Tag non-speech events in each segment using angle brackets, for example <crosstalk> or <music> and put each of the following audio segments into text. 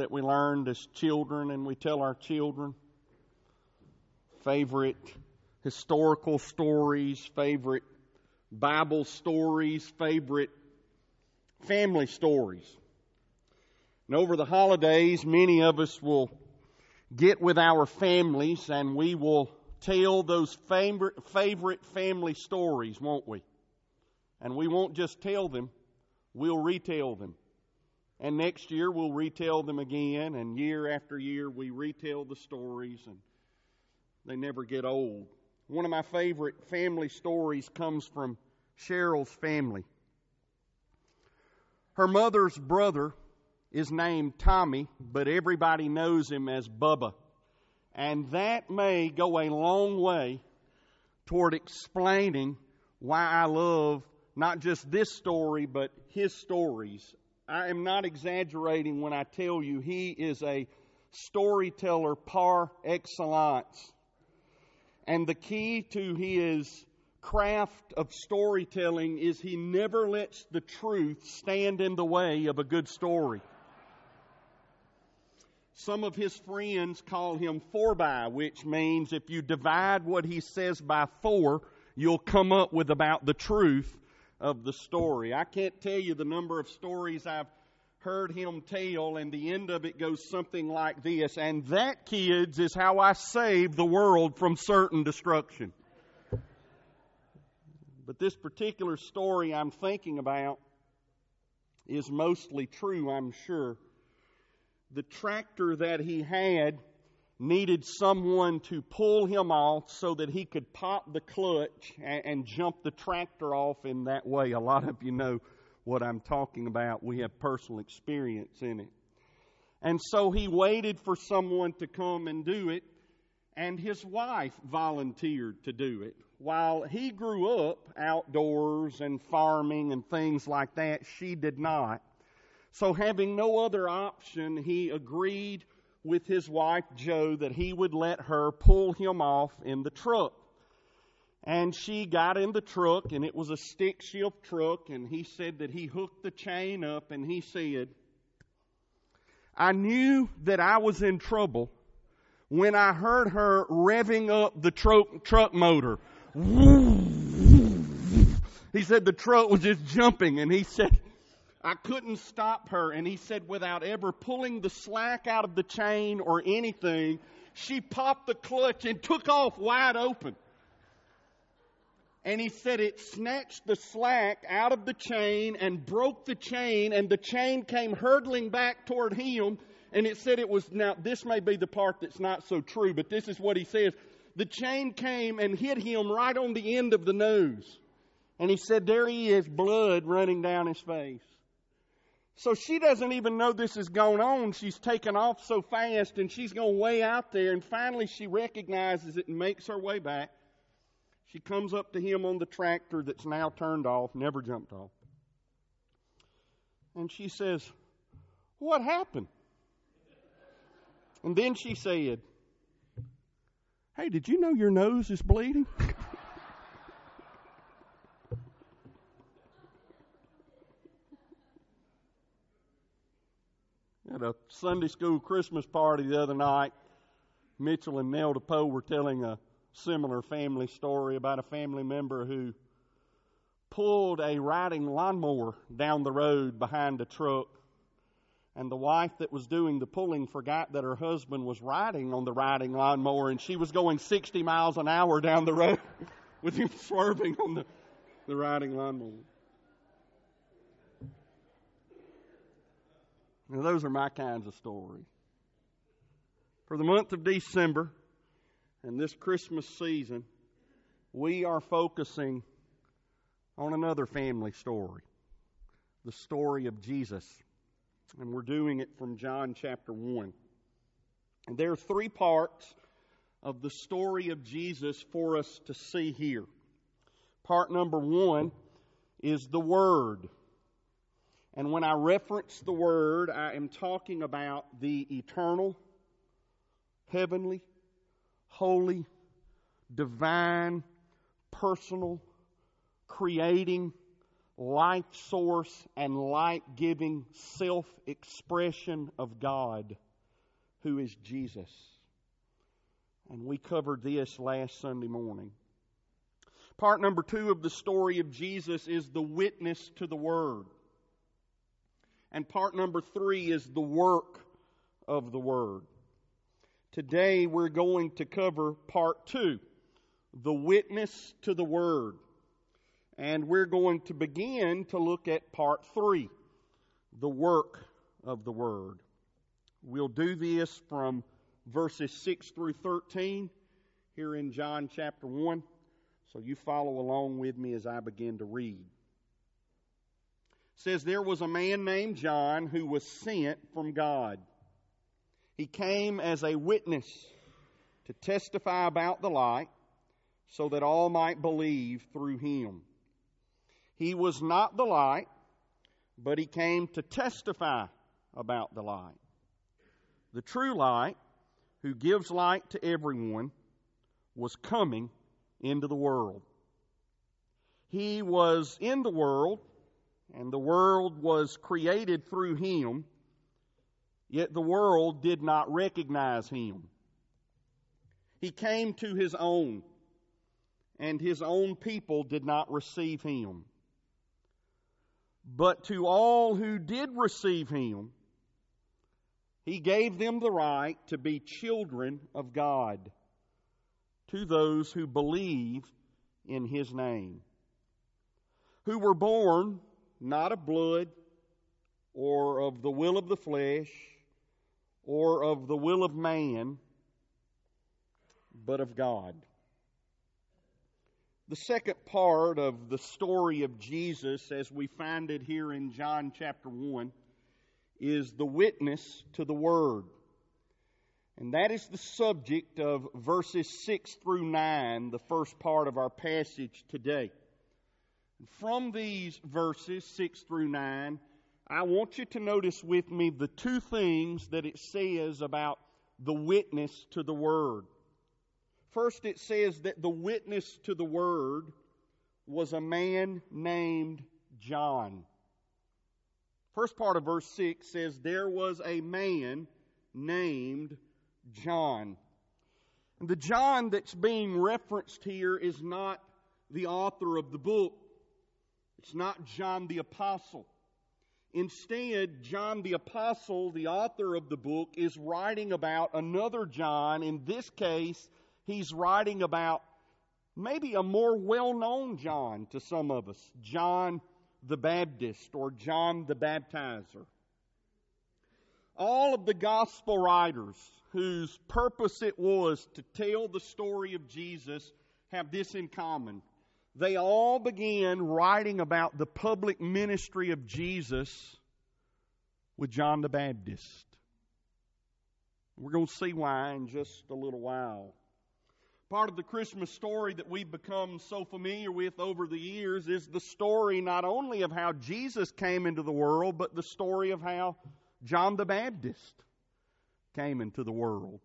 that we learned as children and we tell our children. Favorite historical stories, favorite Bible stories, favorite family stories. And over the holidays, many of us will get with our families and we will tell those favorite, favorite family stories, won't we? And we won't just tell them, we'll retell them. And next year we'll retell them again, and year after year we retell the stories, and they never get old. One of my favorite family stories comes from Cheryl's family. Her mother's brother is named Tommy, but everybody knows him as Bubba. And that may go a long way toward explaining why I love not just this story, but his stories. I am not exaggerating when I tell you he is a storyteller par excellence. And the key to his craft of storytelling is he never lets the truth stand in the way of a good story. Some of his friends call him four by, which means if you divide what he says by four, you'll come up with about the truth of the story. I can't tell you the number of stories I've heard him tell, and the end of it goes something like this. And that, kids, is how I saved the world from certain destruction. But this particular story I'm thinking about is mostly true, I'm sure. The tractor that he had needed someone to pull him off so that he could pop the clutch and, and, jump the tractor off in that way. A lot of you know what I'm talking about. We have personal experience in it. And so he waited for someone to come and do it, and his wife volunteered to do it. While he grew up outdoors and farming and things like that, she did not. So, having no other option, he agreed with his wife Joe that he would let her pull him off in the truck. And she got in the truck, and it was a stick shift truck, and he said that he hooked the chain up, and he said, I knew that I was in trouble when I heard her revving up the truck, truck motor. <laughs> He said the truck was just jumping, and he said, I couldn't stop her. And he said, without ever pulling the slack out of the chain or anything, she popped the clutch and took off wide open. And he said it snatched the slack out of the chain and broke the chain, and the chain came hurtling back toward him. And it said it was, now, this may be the part that's not so true, but this is what he says. The chain came and hit him right on the end of the nose. And he said, There he is, blood running down his face. So she doesn't even know this is going on. She's taken off so fast and she's going way out there. And finally, she recognizes it and makes her way back. She comes up to him on the tractor that's now turned off, never jumped off. And she says, What happened? And then she said, Hey, did you know your nose is bleeding? <laughs> At a Sunday school Christmas party the other night, Mitchell and Nell DePoe were telling a similar family story about a family member who pulled a riding lawnmower down the road behind a truck. And the wife that was doing the pulling forgot that her husband was riding on the riding lawnmower and she was going 60 miles an hour down the road <laughs> with him swerving on the, the riding lawnmower. Now, those are my kinds of stories. For the month of December and this Christmas season, we are focusing on another family story the story of Jesus. And we're doing it from John chapter 1. And there are three parts of the story of Jesus for us to see here. Part number one is the Word. And when I reference the Word, I am talking about the eternal, heavenly, holy, divine, personal, creating, life source and light giving self expression of God, who is Jesus. And we covered this last Sunday morning. Part number two of the story of Jesus is the witness to the Word. And part number three is the work of the Word. Today we're going to cover part two, the witness to the Word. And we're going to begin to look at part three, the work of the Word. We'll do this from verses 6 through 13 here in John chapter 1. So you follow along with me as I begin to read. Says there was a man named John who was sent from God. He came as a witness to testify about the light so that all might believe through him. He was not the light, but he came to testify about the light. The true light, who gives light to everyone, was coming into the world. He was in the world, and the world was created through him, yet the world did not recognize him. He came to his own, and his own people did not receive him. But to all who did receive him, he gave them the right to be children of God, to those who believe in his name, who were born not of blood, or of the will of the flesh, or of the will of man, but of God. The second part of the story of Jesus, as we find it here in John chapter 1, is the witness to the Word. And that is the subject of verses 6 through 9, the first part of our passage today. From these verses, 6 through 9, I want you to notice with me the two things that it says about the witness to the Word. First, it says that the witness to the word was a man named John. First part of verse 6 says, There was a man named John. And the John that's being referenced here is not the author of the book, it's not John the Apostle. Instead, John the Apostle, the author of the book, is writing about another John, in this case, he's writing about maybe a more well known John to some of us John the Baptist or John the Baptizer. All of the gospel writers whose purpose it was to tell the story of Jesus have this in common. They all began writing about the public ministry of Jesus with John the Baptist. We're going to see why in just a little while. Part of the Christmas story that we've become so familiar with over the years is the story not only of how Jesus came into the world, but the story of how John the Baptist came into the world.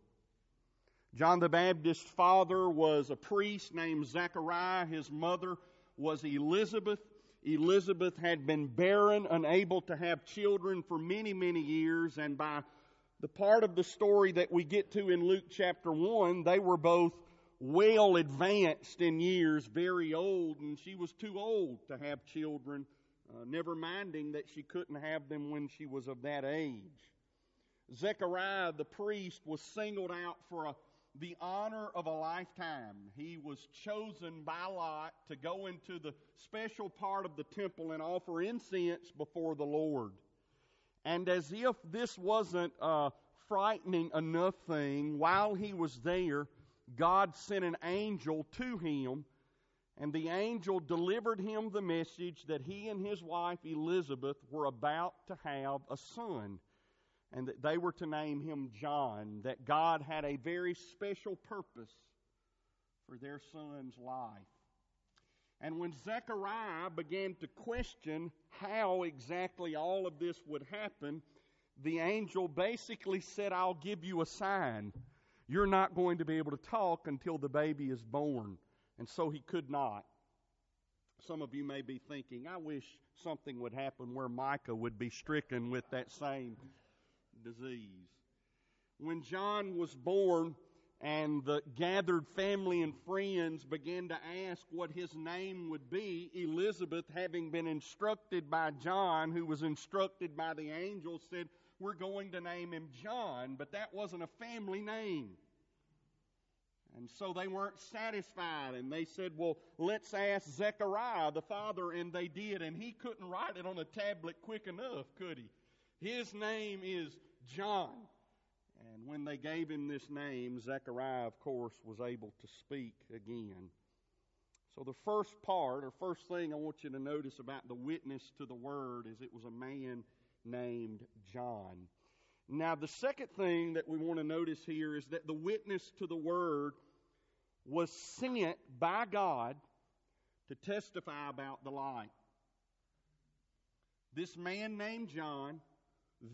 John the Baptist's father was a priest named Zechariah. His mother was Elizabeth. Elizabeth had been barren, unable to have children for many, many years, and by the part of the story that we get to in Luke chapter 1, they were both well advanced in years, very old, and she was too old to have children, uh, never minding that she couldn't have them when she was of that age. Zechariah the priest was singled out for a, the honor of a lifetime. He was chosen by Lot to go into the special part of the temple and offer incense before the Lord. And as if this wasn't a frightening enough thing, while he was there, God sent an angel to him, and the angel delivered him the message that he and his wife Elizabeth were about to have a son, and that they were to name him John, that God had a very special purpose for their son's life. And when Zechariah began to question how exactly all of this would happen, the angel basically said, I'll give you a sign. You're not going to be able to talk until the baby is born. And so he could not. Some of you may be thinking, I wish something would happen where Micah would be stricken with that same disease. When John was born, and the gathered family and friends began to ask what his name would be. Elizabeth, having been instructed by John, who was instructed by the angel, said, We're going to name him John, but that wasn't a family name. And so they weren't satisfied, and they said, Well, let's ask Zechariah, the father, and they did, and he couldn't write it on a tablet quick enough, could he? His name is John. And when they gave him this name, Zechariah, of course, was able to speak again. So, the first part, or first thing I want you to notice about the witness to the Word is it was a man named John. Now, the second thing that we want to notice here is that the witness to the Word was sent by God to testify about the light. This man named John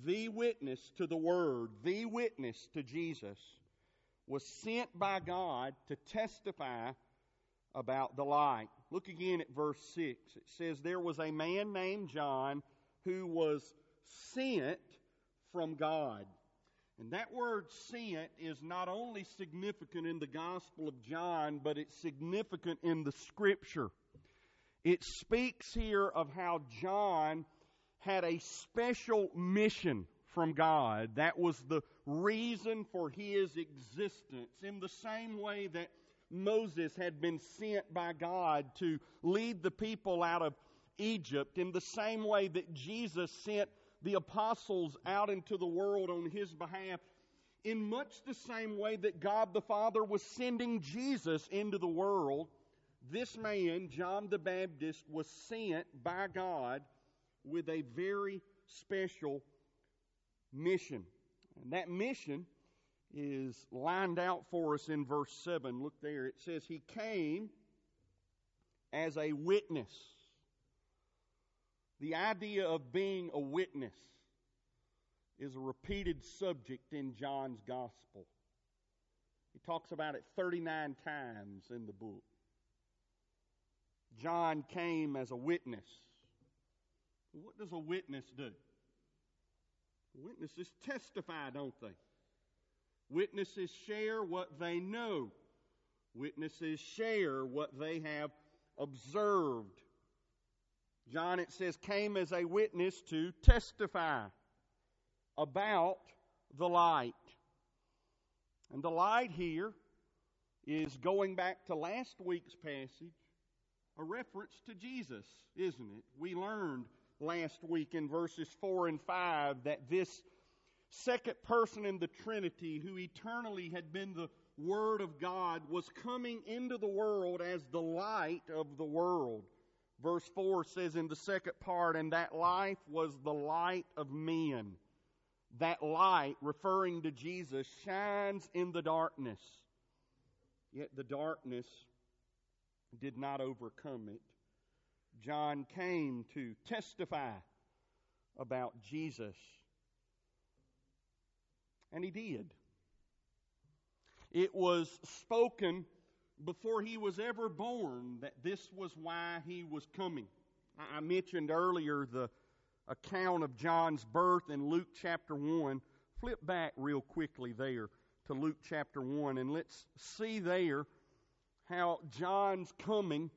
the witness to the Word, the witness to Jesus, was sent by God to testify about the light. Look again at verse 6. It says, There was a man named John who was sent from God. And that word sent is not only significant in the Gospel of John, but it's significant in the Scripture. It speaks here of how John had a special mission from God. That was the reason for his existence. In the same way that Moses had been sent by God to lead the people out of Egypt, in the same way that Jesus sent the apostles out into the world on his behalf, in much the same way that God the Father was sending Jesus into the world, this man, John the Baptist, was sent by God with a very special mission. And that mission is lined out for us in verse 7. Look there. It says, He came as a witness. The idea of being a witness is a repeated subject in John's gospel. He talks about it 39 times in the book. John came as a witness. What does a witness do? Witnesses testify, don't they? Witnesses share what they know. Witnesses share what they have observed. John, it says, came as a witness to testify about the light. And the light here is going back to last week's passage, a reference to Jesus, isn't it? We learned last week in verses 4 and 5 that this second person in the Trinity, who eternally had been the Word of God, was coming into the world as the light of the world. Verse 4 says in the second part, and that life was the light of men. That light, referring to Jesus, shines in the darkness. Yet the darkness did not overcome it. John came to testify about Jesus. And he did. It was spoken before he was ever born that this was why he was coming. I mentioned earlier the account of John's birth in Luke chapter 1. Flip back real quickly there to Luke chapter 1 and let's see there how John's coming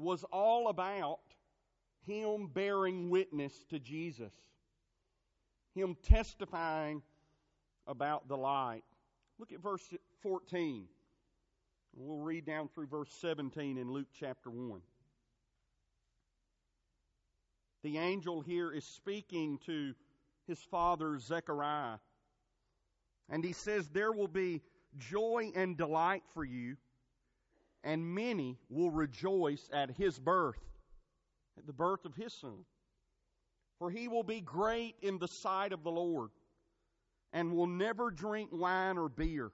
was all about him bearing witness to Jesus, him testifying about the light. Look at verse 14. We'll read down through verse 17 in Luke chapter 1. The angel here is speaking to his father Zechariah. And he says, There will be joy and delight for you and many will rejoice at his birth, at the birth of his son. For he will be great in the sight of the Lord, and will never drink wine or beer.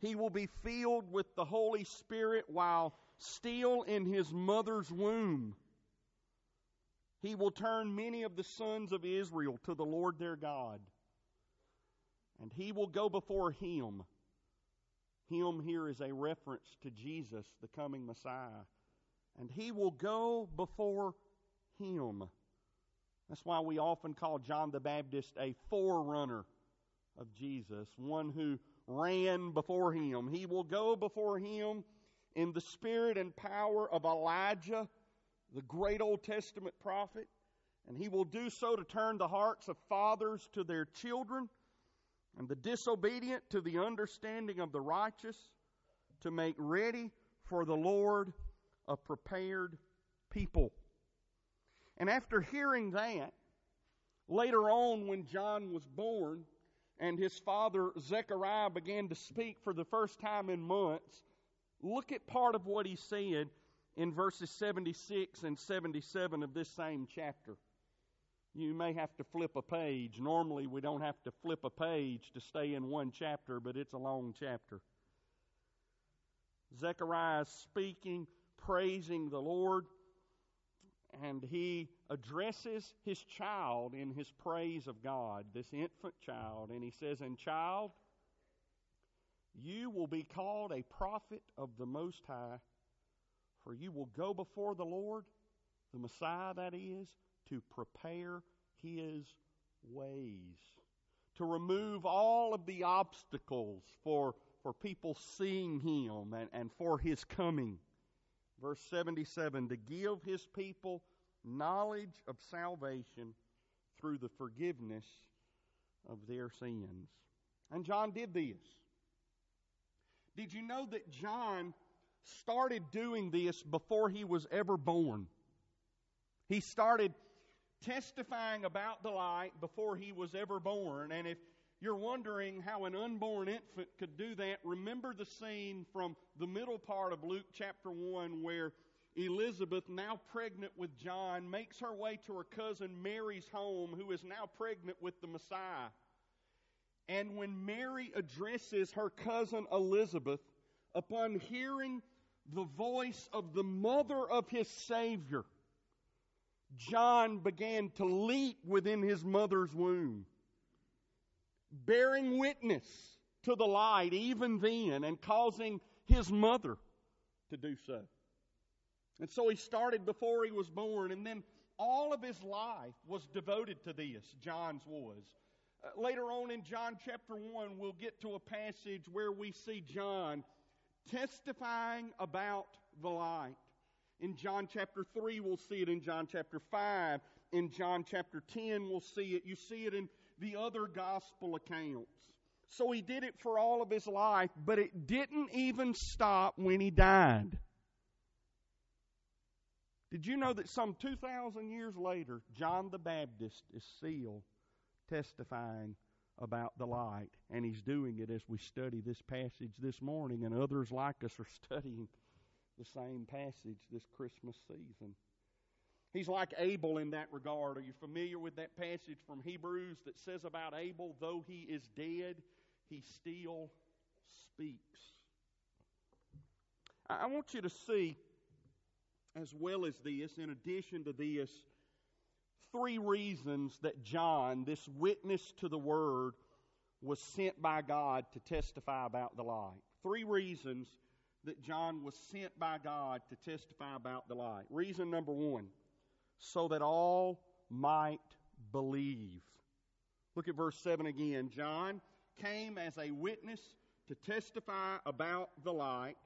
He will be filled with the Holy Spirit while still in his mother's womb. He will turn many of the sons of Israel to the Lord their God, and he will go before him him here is a reference to Jesus, the coming Messiah. and he will go before him. That's why we often call John the Baptist a forerunner of Jesus, one who ran before him. He will go before him in the spirit and power of Elijah, the great Old Testament prophet, and he will do so to turn the hearts of fathers to their children and the disobedient to the understanding of the righteous, to make ready for the Lord a prepared people. And after hearing that, later on when John was born and his father Zechariah began to speak for the first time in months, look at part of what he said in verses 76 and 77 of this same chapter. You may have to flip a page. Normally, we don't have to flip a page to stay in one chapter, but it's a long chapter. Zechariah is speaking, praising the Lord, and he addresses his child in his praise of God, this infant child, and he says, And child, you will be called a prophet of the Most High, for you will go before the Lord, the Messiah that is, to prepare his ways, to remove all of the obstacles for, for people seeing him and, and for his coming. Verse 77 to give his people knowledge of salvation through the forgiveness of their sins. And John did this. Did you know that John started doing this before he was ever born? He started testifying about the light before he was ever born. And if you're wondering how an unborn infant could do that, remember the scene from the middle part of Luke chapter 1 where Elizabeth, now pregnant with John, makes her way to her cousin Mary's home, who is now pregnant with the Messiah. And when Mary addresses her cousin Elizabeth, upon hearing the voice of the mother of his Savior, John began to leap within his mother's womb, bearing witness to the light even then and causing his mother to do so. And so he started before he was born, and then all of his life was devoted to this, John's was. Uh, later on in John chapter 1, we'll get to a passage where we see John testifying about the light. In John chapter 3, we'll see it. In John chapter 5, in John chapter 10, we'll see it. You see it in the other gospel accounts. So he did it for all of his life, but it didn't even stop when he died. Did you know that some 2,000 years later, John the Baptist is still testifying about the light? And he's doing it as we study this passage this morning, and others like us are <laughs> studying the same passage this Christmas season. He's like Abel in that regard. Are you familiar with that passage from Hebrews that says about Abel, though he is dead, he still speaks? I want you to see, as well as this, in addition to this, three reasons that John, this witness to the Word, was sent by God to testify about the light. Three reasons that John was sent by God to testify about the light. Reason number one so that all might believe. Look at verse 7 again. John came as a witness to testify about the light,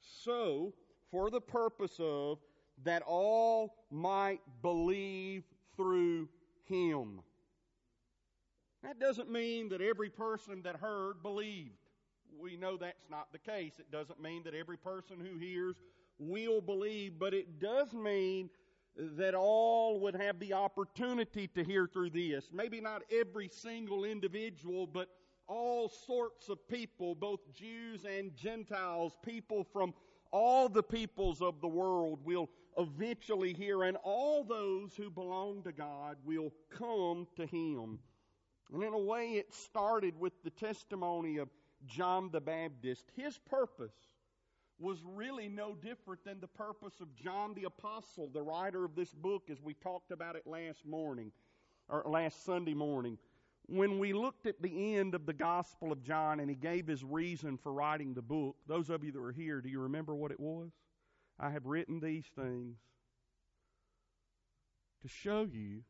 so for the purpose of that all might believe through him. That doesn't mean that every person that heard believed we know that's not the case. It doesn't mean that every person who hears will believe, but it does mean that all would have the opportunity to hear through this. Maybe not every single individual, but all sorts of people, both Jews and Gentiles, people from all the peoples of the world will eventually hear, and all those who belong to God will come to Him. And in a way, it started with the testimony of John the Baptist, his purpose was really no different than the purpose of John the Apostle, the writer of this book, as we talked about it last morning, or last Sunday morning. When we looked at the end of the Gospel of John and he gave his reason for writing the book, those of you that were here, do you remember what it was? I have written these things to show you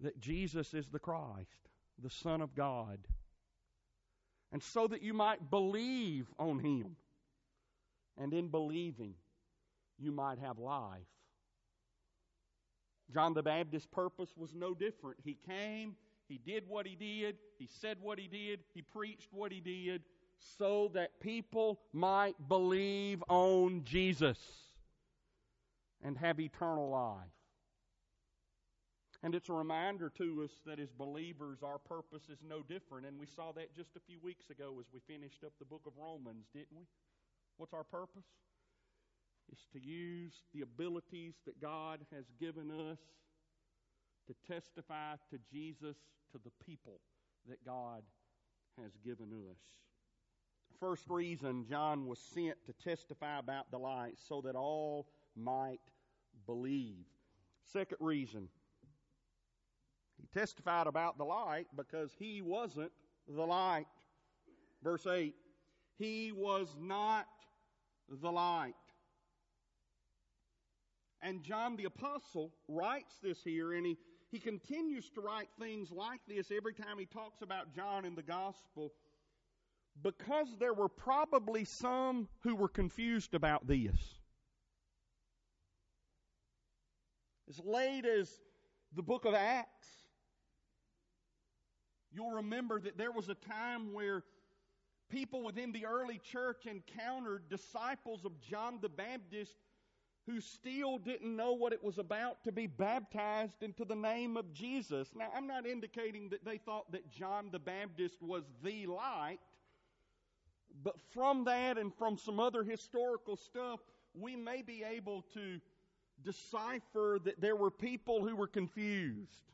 that Jesus is the Christ, the Son of God, and so that you might believe on Him. And in believing, you might have life. John the Baptist's purpose was no different. He came, he did what he did, he said what he did, he preached what he did, so that people might believe on Jesus and have eternal life. And it's a reminder to us that as believers, our purpose is no different. And we saw that just a few weeks ago as we finished up the book of Romans, didn't we? What's our purpose? Is to use the abilities that God has given us to testify to Jesus to the people that God has given us. First reason John was sent to testify about the light so that all might believe. Second reason, he testified about the light because he wasn't the light. Verse 8, he was not the light. And John the Apostle writes this here, and he, he continues to write things like this every time he talks about John in the Gospel because there were probably some who were confused about this. As late as the book of Acts, you'll remember that there was a time where people within the early church encountered disciples of John the Baptist who still didn't know what it was about to be baptized into the name of Jesus. Now, I'm not indicating that they thought that John the Baptist was the light, but from that and from some other historical stuff, we may be able to decipher that there were people who were confused.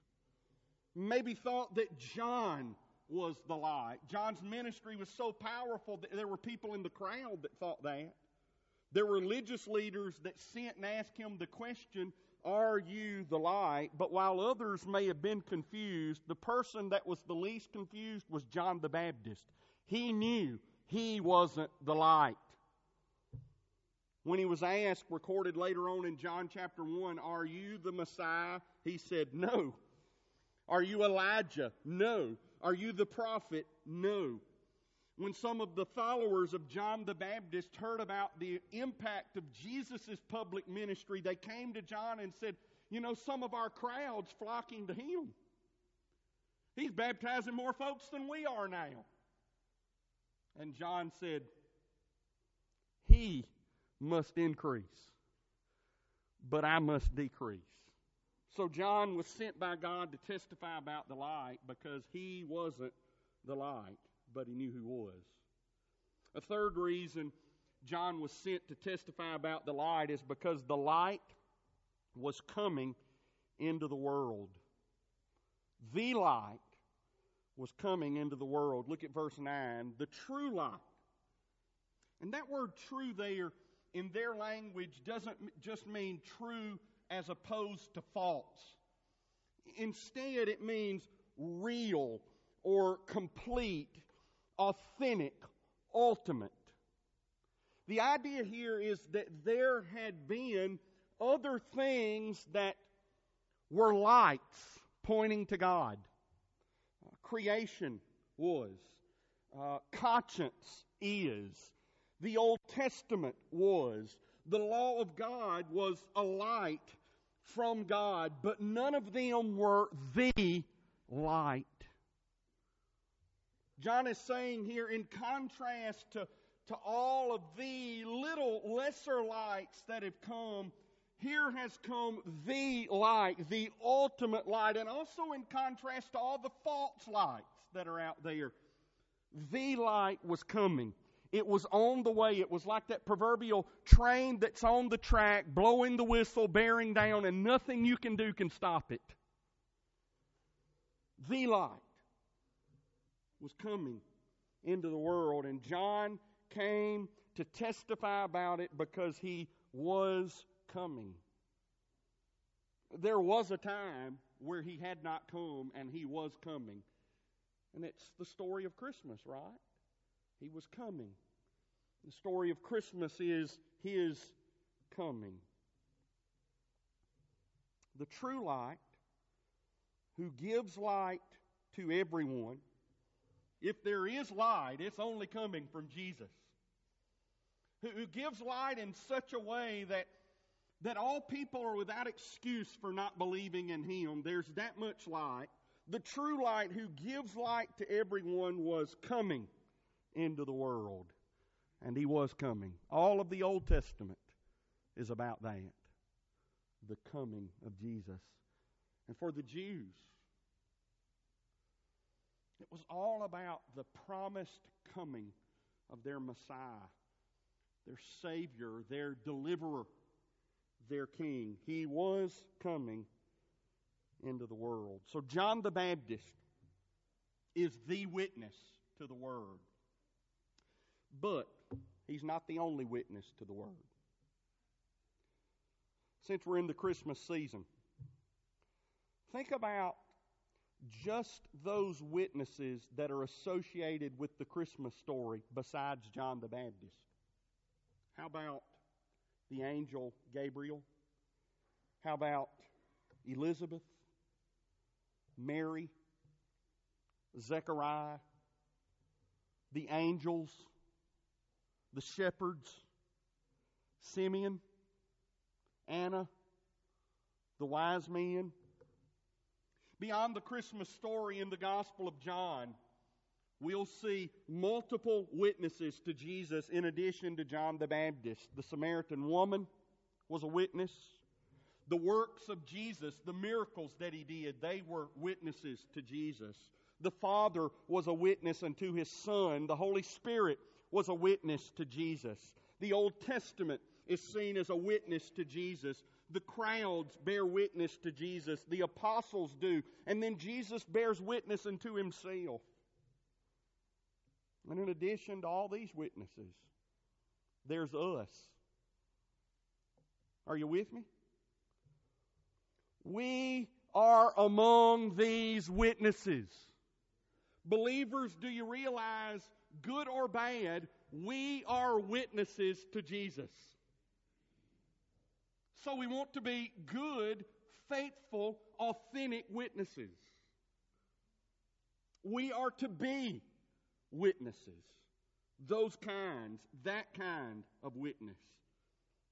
Maybe thought that John was the light. John's ministry was so powerful that there were people in the crowd that thought that. There were religious leaders that sent and asked him the question, Are you the light? But while others may have been confused, the person that was the least confused was John the Baptist. He knew he wasn't the light. When he was asked, recorded later on in John chapter 1, Are you the Messiah? He said, No. Are you Elijah? No. Are you the prophet? No. When some of the followers of John the Baptist heard about the impact of Jesus' public ministry, they came to John and said, You know, some of our crowd's flocking to him. He's baptizing more folks than we are now. And John said, He must increase, but I must decrease. So John was sent by God to testify about the light because he wasn't the light, but he knew who was. A third reason John was sent to testify about the light is because the light was coming into the world. The light was coming into the world. Look at verse 9. The true light. And that word true there in their language doesn't just mean true as opposed to false. Instead, it means real or complete, authentic, ultimate. The idea here is that there had been other things that were lights pointing to God creation was, uh, conscience is, the Old Testament was, the law of God was a light from God, but none of them were the light. John is saying here, in contrast to, to all of the little lesser lights that have come, here has come the light, the ultimate light, and also in contrast to all the false lights that are out there. The light was coming. It was on the way. It was like that proverbial train that's on the track, blowing the whistle, bearing down, and nothing you can do can stop it. The light was coming into the world, and John came to testify about it because he was coming. There was a time where he had not come and he was coming. And it's the story of Christmas, right? He was coming. The story of Christmas is his coming. The true light, who gives light to everyone, if there is light, it's only coming from Jesus. Who gives light in such a way that, that all people are without excuse for not believing in Him. There's that much light. The true light who gives light to everyone was coming into the world. And He was coming. All of the Old Testament is about that the coming of Jesus. And for the Jews, it was all about the promised coming of their Messiah, their Savior, their deliverer, their King. He was coming into the world. So John the Baptist is the witness to the Word. But he's not the only witness to the Word. Since we're in the Christmas season, think about just those witnesses that are associated with the Christmas story besides John the Baptist. How about the angel Gabriel? How about Elizabeth, Mary, Zechariah, the angels, the shepherds, Simeon, Anna, the wise men? Beyond the Christmas story in the Gospel of John, we'll see multiple witnesses to Jesus in addition to John the Baptist. The Samaritan woman was a witness. The works of Jesus, the miracles that he did, they were witnesses to Jesus. The Father was a witness unto his Son. The Holy Spirit was a witness to Jesus. The Old Testament is seen as a witness to Jesus. The crowds bear witness to Jesus. The apostles do. And then Jesus bears witness unto himself. And in addition to all these witnesses, there's us. Are you with me? We are among these witnesses. Believers, do you realize, good or bad, we are witnesses to Jesus. So we want to be good, faithful, authentic witnesses. We are to be witnesses. Those kinds, that kind of witness.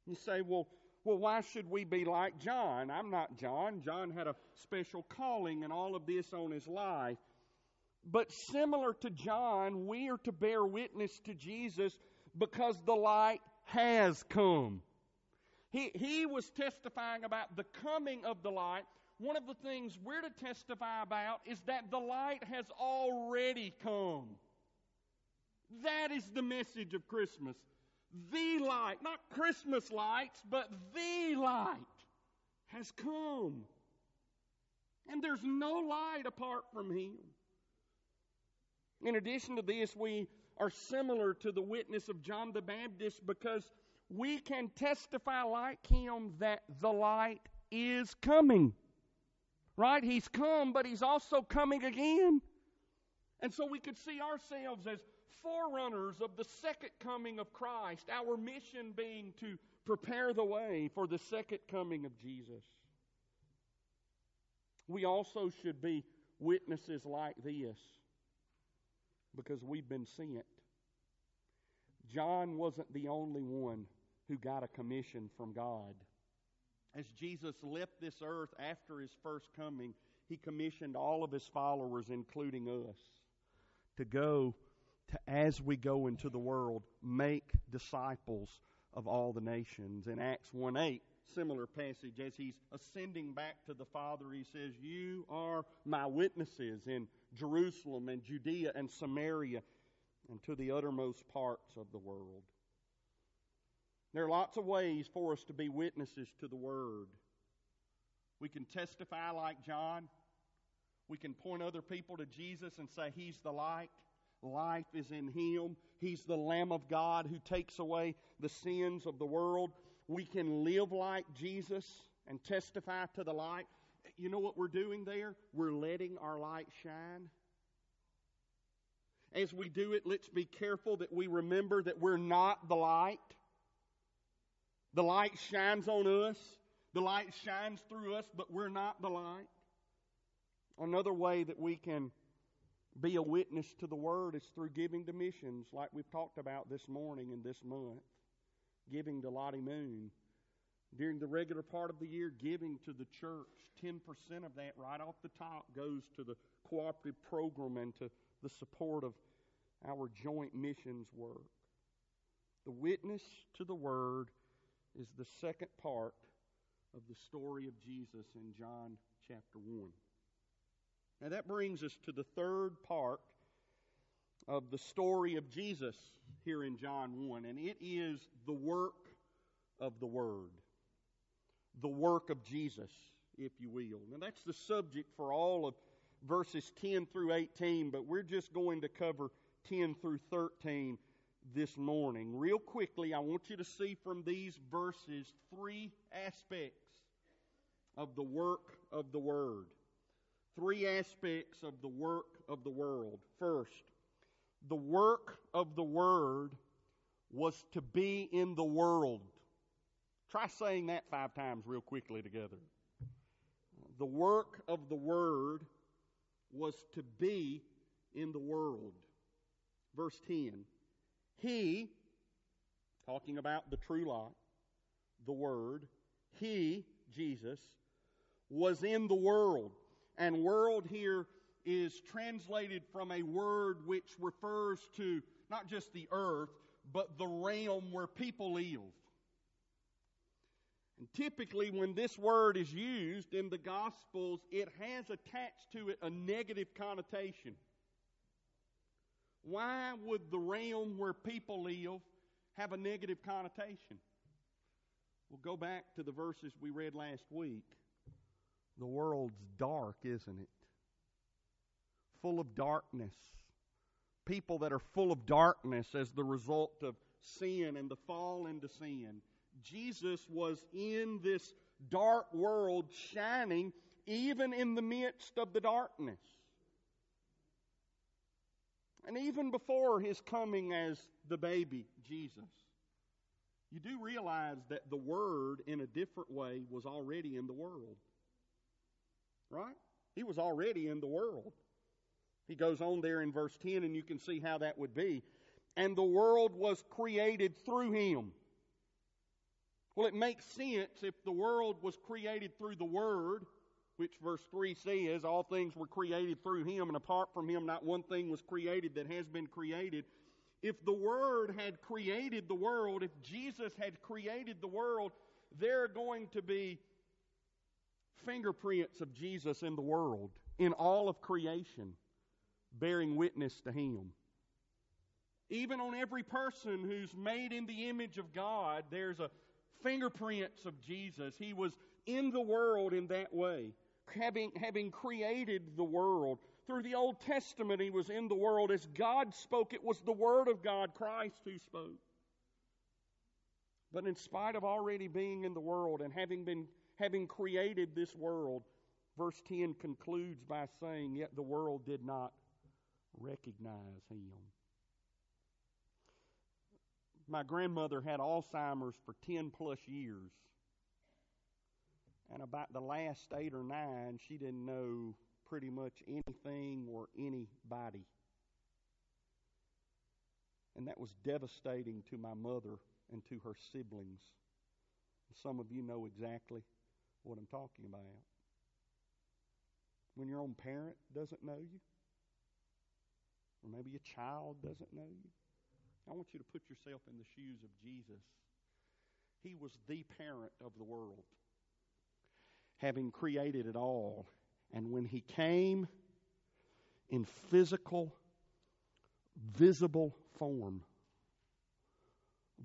You say, well, well, why should we be like John? I'm not John. John had a special calling and all of this on his life. But similar to John, we are to bear witness to Jesus because the light has come. He, he was testifying about the coming of the light. One of the things we're to testify about is that the light has already come. That is the message of Christmas. The light, not Christmas lights, but the light has come. And there's no light apart from Him. In addition to this, we are similar to the witness of John the Baptist because we can testify like him that the light is coming. Right? He's come, but he's also coming again. And so we could see ourselves as forerunners of the second coming of Christ, our mission being to prepare the way for the second coming of Jesus. We also should be witnesses like this because we've been sent. John wasn't the only one who got a commission from God. As Jesus left this earth after his first coming, he commissioned all of his followers, including us, to go to, as we go into the world, make disciples of all the nations. In Acts 1 8, similar passage, as he's ascending back to the Father, he says, You are my witnesses in Jerusalem and Judea and Samaria and to the uttermost parts of the world. There are lots of ways for us to be witnesses to the Word. We can testify like John. We can point other people to Jesus and say, He's the light. Life is in Him. He's the Lamb of God who takes away the sins of the world. We can live like Jesus and testify to the light. You know what we're doing there? We're letting our light shine. As we do it, let's be careful that we remember that we're not the light. The light shines on us. The light shines through us, but we're not the light. Another way that we can be a witness to the Word is through giving to missions, like we've talked about this morning and this month. Giving to Lottie Moon. During the regular part of the year, giving to the church. 10% of that right off the top goes to the cooperative program and to the support of our joint missions work. The witness to the Word is the second part of the story of Jesus in John chapter 1. Now that brings us to the third part of the story of Jesus here in John 1, and it is the work of the Word. The work of Jesus, if you will. Now that's the subject for all of verses 10 through 18, but we're just going to cover 10 through 13 this morning. Real quickly, I want you to see from these verses three aspects of the work of the Word. Three aspects of the work of the world. First, the work of the Word was to be in the world. Try saying that five times real quickly together. The work of the Word was to be in the world. Verse 10 He, talking about the true light, the Word, He, Jesus, was in the world. And world here is translated from a word which refers to not just the earth, but the realm where people live. And typically, when this word is used in the Gospels, it has attached to it a negative connotation. Why would the realm where people live have a negative connotation? We'll go back to the verses we read last week. The world's dark, isn't it? Full of darkness. People that are full of darkness as the result of sin and the fall into sin. Jesus was in this dark world shining even in the midst of the darkness. And even before his coming as the baby, Jesus, you do realize that the Word, in a different way, was already in the world. Right? He was already in the world. He goes on there in verse 10, and you can see how that would be. And the world was created through him. Well, it makes sense if the world was created through the Word, which verse 3 says, all things were created through him, and apart from him, not one thing was created that has been created. If the Word had created the world, if Jesus had created the world, there are going to be fingerprints of Jesus in the world, in all of creation, bearing witness to him. Even on every person who's made in the image of God, there's a fingerprints of Jesus. He was in the world in that way, having, having created the world. Through the Old Testament, He was in the world. As God spoke, it was the Word of God, Christ, who spoke. But in spite of already being in the world and having been having created this world, verse 10 concludes by saying, Yet the world did not recognize him. My grandmother had Alzheimer's for 10 plus years. And about the last eight or nine, she didn't know pretty much anything or anybody. And that was devastating to my mother and to her siblings. Some of you know exactly what I'm talking about. When your own parent doesn't know you, or maybe a child doesn't know you, I want you to put yourself in the shoes of Jesus. He was the parent of the world, having created it all. And when He came in physical, visible form,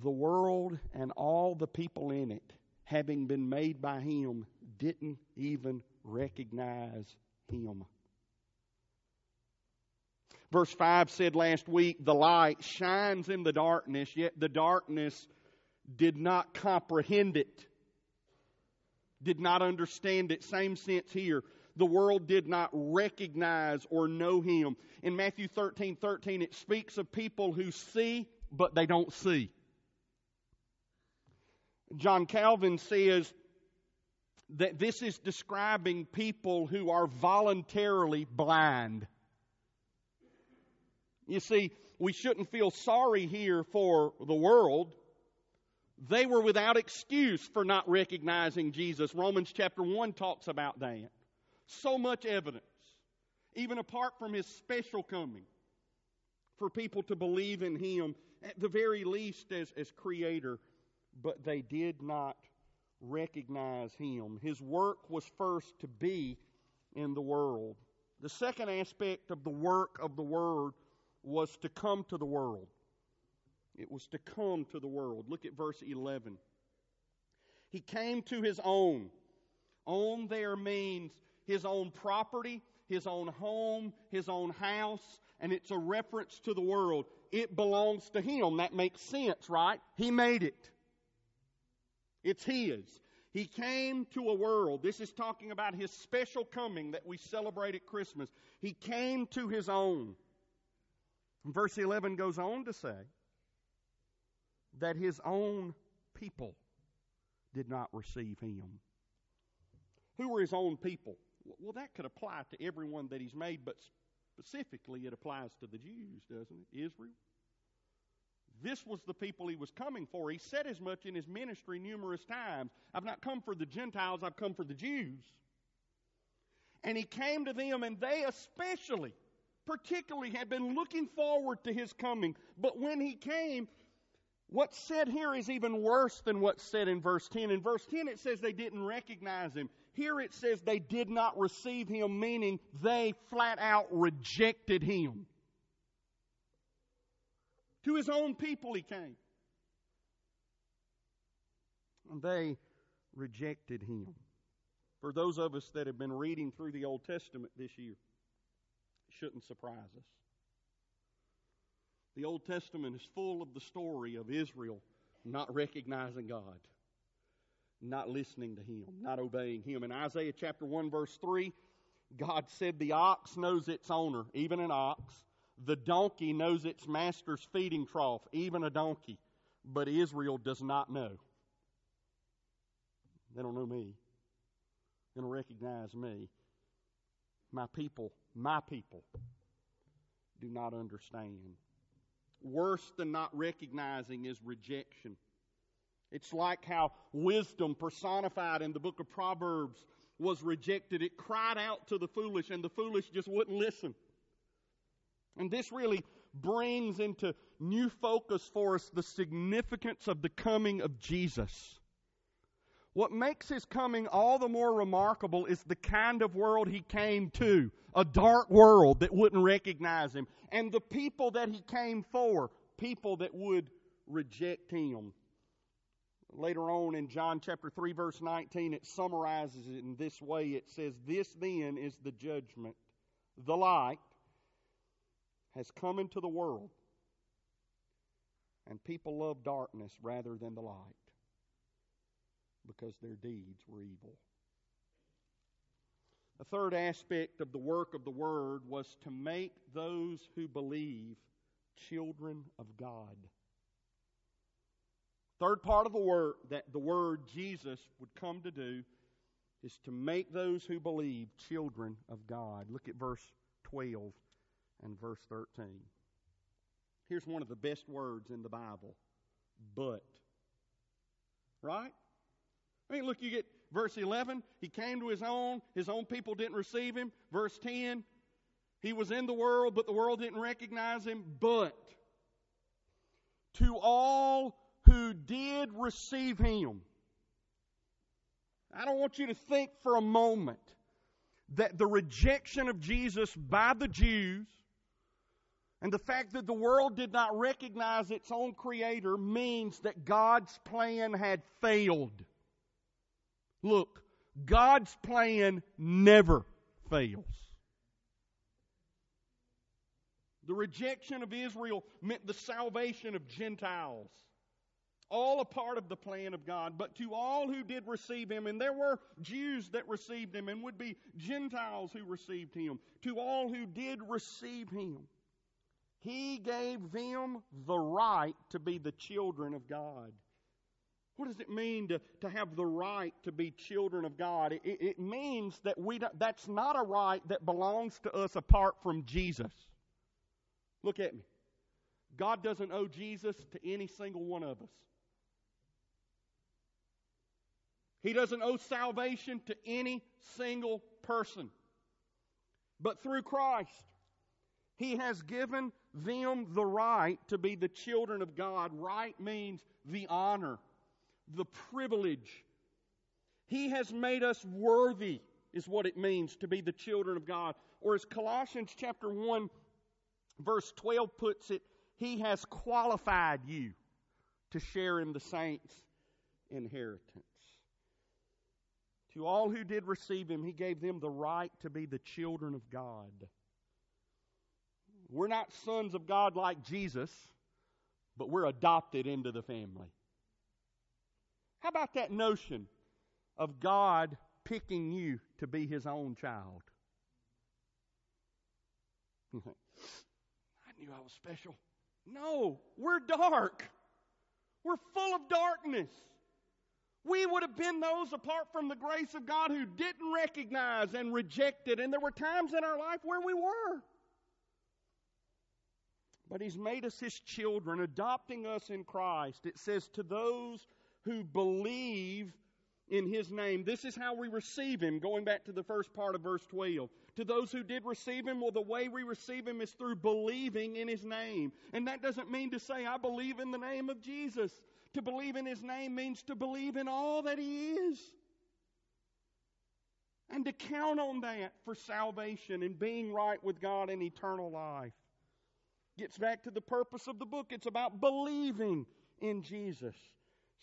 the world and all the people in it having been made by him, didn't even recognize him. Verse 5 said last week, the light shines in the darkness, yet the darkness did not comprehend it, did not understand it. Same sense here. The world did not recognize or know him. In Matthew 13 13, it speaks of people who see, but they don't see. John Calvin says that this is describing people who are voluntarily blind. You see, we shouldn't feel sorry here for the world. They were without excuse for not recognizing Jesus. Romans chapter 1 talks about that. So much evidence, even apart from his special coming, for people to believe in him, at the very least as, as creator, but they did not recognize him. His work was first to be in the world. The second aspect of the work of the Word was to come to the world. It was to come to the world. Look at verse 11. He came to his own. Own there means his own property, his own home, his own house, and it's a reference to the world. It belongs to him. That makes sense, right? He made it. It's his. He came to a world. This is talking about his special coming that we celebrate at Christmas. He came to his own. Verse 11 goes on to say that his own people did not receive him. Who were his own people? Well, that could apply to everyone that he's made, but specifically it applies to the Jews, doesn't it? Israel. This was the people he was coming for. He said as much in his ministry numerous times I've not come for the Gentiles, I've come for the Jews. And he came to them, and they especially, particularly, had been looking forward to his coming. But when he came, what's said here is even worse than what's said in verse 10. In verse 10, it says they didn't recognize him. Here it says they did not receive him, meaning they flat out rejected him. To his own people he came. And they rejected him. For those of us that have been reading through the Old Testament this year, shouldn't surprise us. The Old Testament is full of the story of Israel not recognizing God, not listening to Him, not obeying Him. In Isaiah chapter 1, verse 3, God said, The ox knows its owner, even an ox. The donkey knows its master's feeding trough, even a donkey, but Israel does not know. They don't know me. They don't recognize me. My people, my people, do not understand. Worse than not recognizing is rejection. It's like how wisdom personified in the book of Proverbs was rejected. It cried out to the foolish, and the foolish just wouldn't listen. And this really brings into new focus for us the significance of the coming of Jesus. What makes his coming all the more remarkable is the kind of world he came to a dark world that wouldn't recognize him, and the people that he came for, people that would reject him. Later on in John chapter 3, verse 19, it summarizes it in this way it says, This then is the judgment. The light has come into the world, and people love darkness rather than the light because their deeds were evil. A third aspect of the work of the Word was to make those who believe children of God. Third part of the word that the word Jesus would come to do is to make those who believe children of God. Look at verse 12 and verse 13. Here's one of the best words in the Bible but. Right? I mean, look, you get verse 11. He came to his own, his own people didn't receive him. Verse 10. He was in the world, but the world didn't recognize him. But to all who did receive him, I don't want you to think for a moment that the rejection of Jesus by the Jews and the fact that the world did not recognize its own creator means that God's plan had failed. Look, God's plan never fails. The rejection of Israel meant the salvation of Gentiles. All a part of the plan of God. But to all who did receive him, and there were Jews that received him, and would be Gentiles who received him, to all who did receive him, he gave them the right to be the children of God. What does it mean to, to have the right to be children of God? It, it means that we that's not a right that belongs to us apart from Jesus. Look at me. God doesn't owe Jesus to any single one of us. He doesn't owe salvation to any single person. But through Christ, He has given them the right to be the children of God. Right means the honor, the privilege. He has made us worthy, is what it means to be the children of God. Or as Colossians chapter 1, verse 12 puts it, He has qualified you to share in the saints' inheritance. To all who did receive him, he gave them the right to be the children of God. We're not sons of God like Jesus, but we're adopted into the family. How about that notion of God picking you to be his own child? <laughs> I knew I was special. No, we're dark. We're full of darkness. We would have been those apart from the grace of God who didn't recognize and rejected. And there were times in our life where we were. But He's made us His children, adopting us in Christ. It says, to those who believe in His name. This is how we receive Him, going back to the first part of verse 12. To those who did receive Him, well, the way we receive Him is through believing in His name. And that doesn't mean to say, I believe in the name of Jesus. To believe in His name means to believe in all that He is. And to count on that for salvation and being right with God and eternal life. Gets back to the purpose of the book. It's about believing in Jesus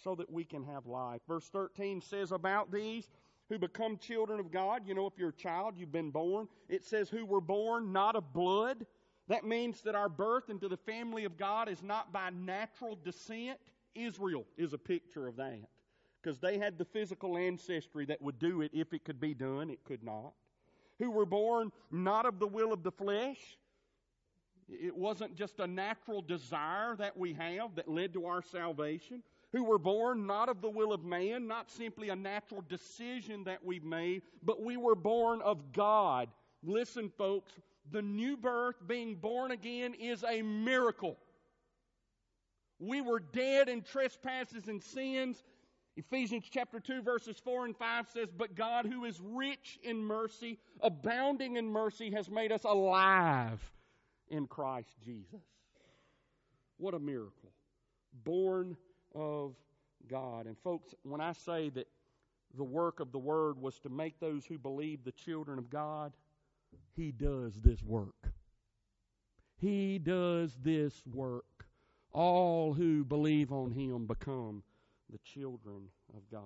so that we can have life. Verse 13 says about these who become children of God. You know, if you're a child, you've been born. It says who were born not of blood. That means that our birth into the family of God is not by natural descent. Israel is a picture of that. Because they had the physical ancestry that would do it if it could be done, it could not. Who were born not of the will of the flesh. It wasn't just a natural desire that we have that led to our salvation. Who were born not of the will of man, not simply a natural decision that we've made, but we were born of God. Listen, folks, the new birth, being born again, is a miracle. We were dead in trespasses and sins. Ephesians chapter 2 verses 4 and 5 says, But God who is rich in mercy, abounding in mercy, has made us alive in Christ Jesus. What a miracle. Born of God. And folks, when I say that the work of the Word was to make those who believe the children of God, He does this work. He does this work all who believe on him become the children of God.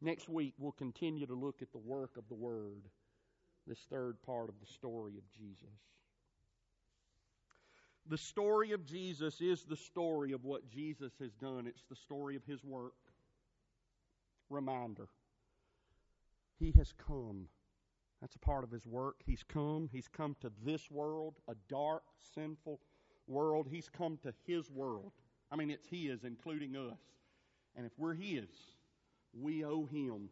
Next week, we'll continue to look at the work of the Word, this third part of the story of Jesus. The story of Jesus is the story of what Jesus has done, it's the story of His work. Reminder He has come that's a part of his work. He's come. He's come to this world, a dark, sinful world. He's come to his world. I mean, it's his, including us. And if we're his, we owe him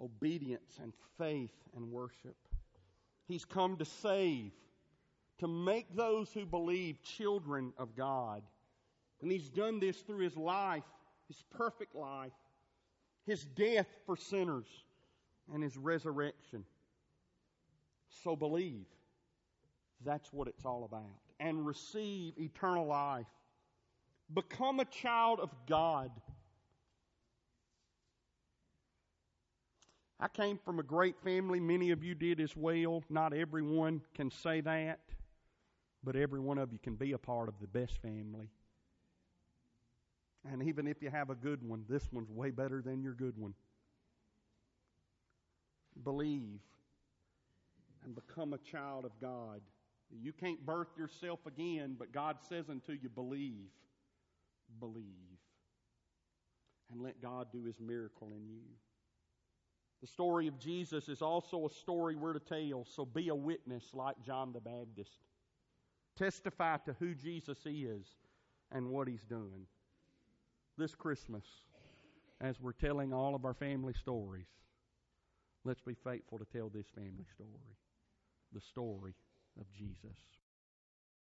obedience and faith and worship. He's come to save, to make those who believe children of God. And he's done this through his life, his perfect life, his death for sinners, and his resurrection. So believe. That's what it's all about. And receive eternal life. Become a child of God. I came from a great family. Many of you did as well. Not everyone can say that, but every one of you can be a part of the best family. And even if you have a good one, this one's way better than your good one. Believe and become a child of God. You can't birth yourself again, but God says unto you, believe. Believe. And let God do his miracle in you. The story of Jesus is also a story we're to tell, so be a witness like John the Baptist. Testify to who Jesus is and what he's doing. this Christmas, as we're telling all of our family stories, let's be faithful to tell this family story the story of Jesus.